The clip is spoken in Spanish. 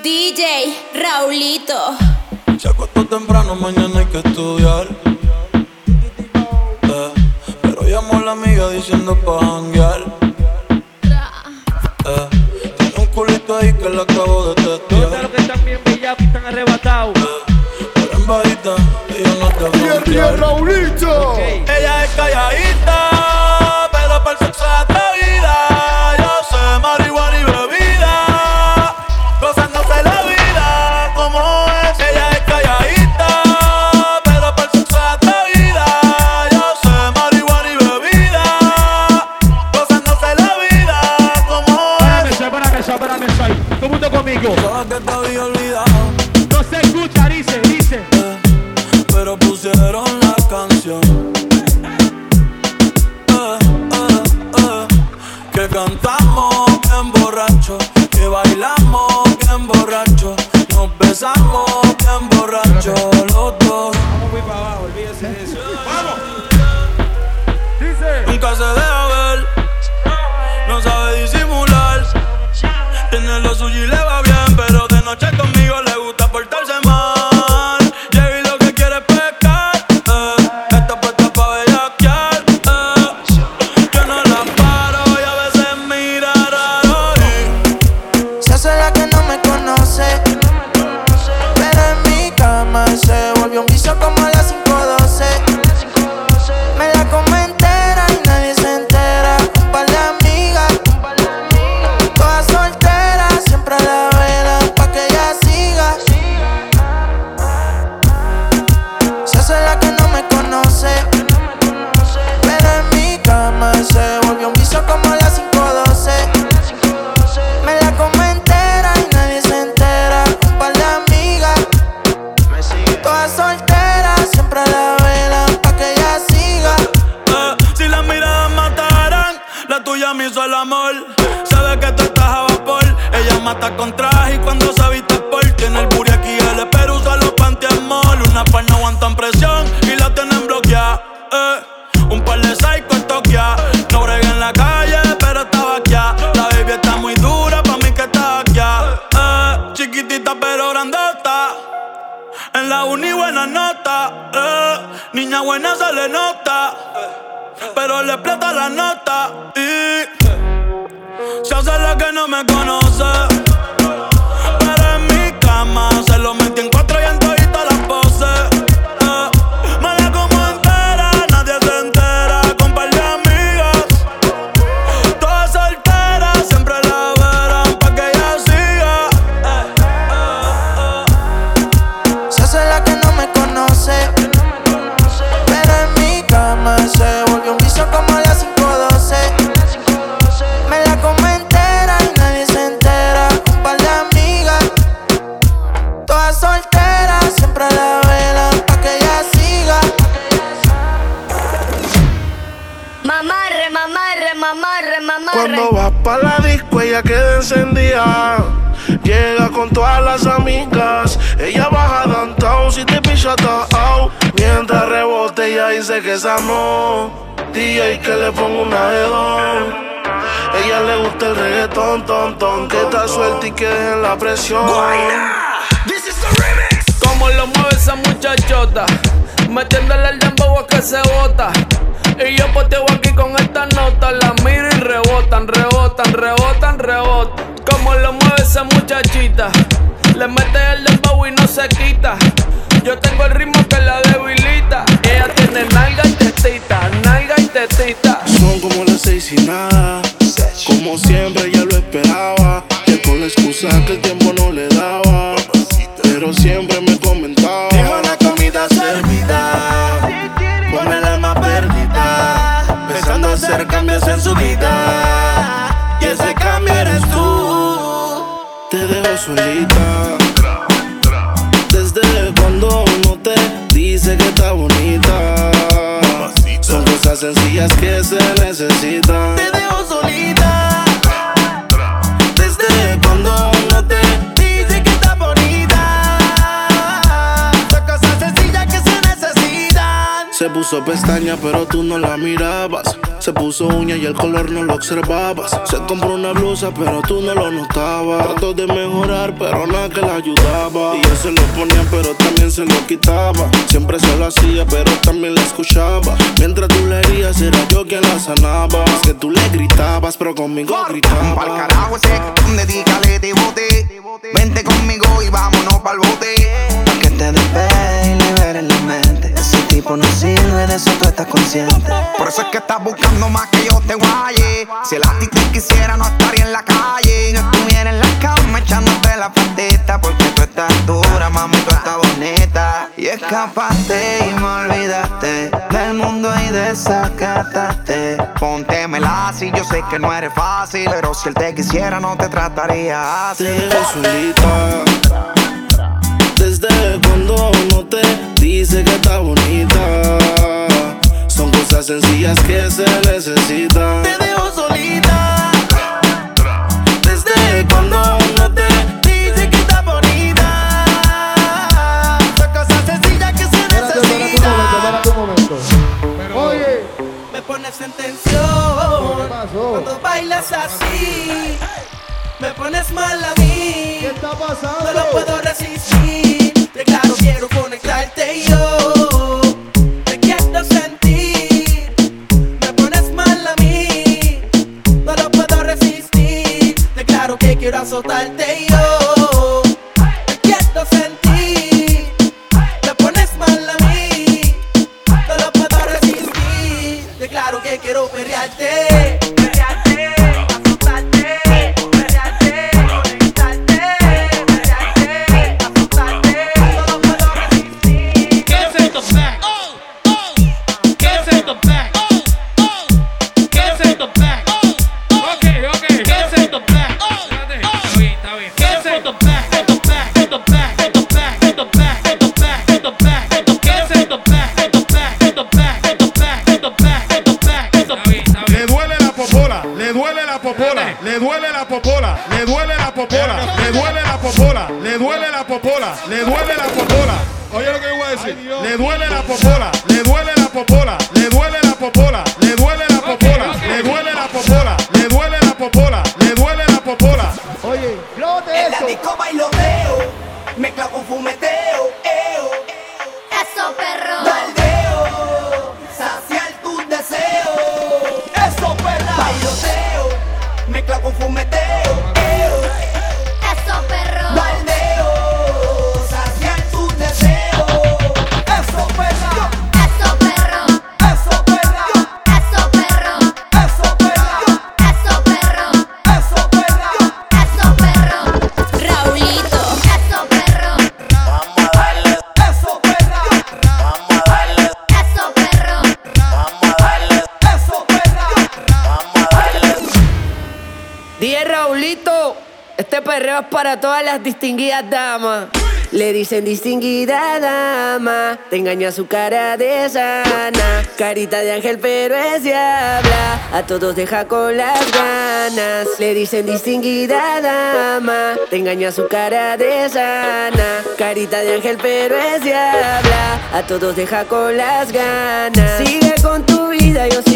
DJ Raulito. Se acostó temprano, mañana hay que estudiar. Eh, pero llamó a la amiga diciendo pa' janguear. Eh, tiene un culito ahí que le acabo de ¿Dónde testear. los que están bien pillados y están arrebatados? Pero en bajita, ella no te va a ¡Bien, confiar. Raulito! Ok. ¡Vamos! Dice. Nunca se deja mata con traje y cuando se viste por tiene el booty aquí el pero usa los pantiamol. Una par no aguantan presión y la tienen bloqueada. Eh, un par de psycho en Tokia. No bregué en la calle, pero estaba aquí. La baby está muy dura, pa' mí que está aquí. Eh, chiquitita pero grandota. En la uni buena nota, eh. Niña buena se le nota, pero le explota la nota se hace la que no me conoce. Pero en mi cama Cuando vas pa' la disco, ella queda encendida. Llega con todas las amigas. Ella baja downtown si te picha out. Mientras rebote, ella dice que esa no. DJ que le pongo una de dos. Ella le gusta el reggaetón, ton, ton. Que está suelta y que dejen la presión. Como lo mueve esa muchachota, metiéndole el dembow a que se bota. Y yo poteo aquí con esta nota, la miro y rebotan, rebotan, rebotan, rebotan. Como lo mueve esa muchachita, le mete el dembow y no se quita. Yo tengo el ritmo que la debilita. Ella tiene nalga y tetita, nalga y tetita. Son como las seis y nada. Como siempre ya lo esperaba. Que con la excusa que Te dejo solita. Desde cuando no te dice que está bonita. Son cosas sencillas que se necesitan. Te dejo solita. Se puso pestaña, pero tú no la mirabas. Se puso uña y el color no lo observabas. Se compró una blusa, pero tú no lo notabas. Trató de mejorar, pero nada que la ayudaba. Y yo se lo ponía, pero también se lo quitaba. Siempre se lo hacía, pero también la escuchaba. Mientras tú le herías, era yo quien la sanaba. Es que tú le gritabas, pero conmigo gritaba. Pa'l carajo ese, dedícale de bote. Vente conmigo y vámonos pa'l bote. Tipo no sirve, de eso tú estás consciente. Por eso es que estás buscando más que yo te guaye. Si el ti te quisiera, no estaría en la calle. Yo estuviera en la cama echándote la patita. Porque tú estás dura, mami, tú estás bonita. Y escapaste y me olvidaste del mundo y desacataste. Póntemela si yo sé que no eres fácil. Pero si él te quisiera, no te trataría así. Te solita. Desde cuando no te dice que está bonita. Son cosas sencillas que se necesitan. Te dejo solita. Desde cuando no te Dice que está bonita. Son cosas sencillas que se momento. Oye, Me pones en tensión ¿qué pasó? cuando bailas así. Me pones mal a mí. ¿Qué está pasando? No lo puedo resistir. De claro quiero conectarte y yo. Te quiero sentir. Me pones mal a mí. No lo puedo resistir. De claro que quiero azotarte le duele la popola, le duele la popola, le duele la popola. Oye lo que yo voy a decir. Le duele la popola, le duele la popola, le duele la popola, le duele la popola, le duele la popola, le duele la popola, le duele la popola. Oye, grábate En la disco bailoteo, mezcla con fumeteo, este perreo para todas las distinguidas damas. Le dicen distinguida dama, te engaña su cara de sana, carita de ángel pero es diabla, a todos deja con las ganas. Le dicen distinguida dama, te engaña su cara de sana, carita de ángel pero es diabla, a todos deja con las ganas. Sigue con tu vida, yo sigo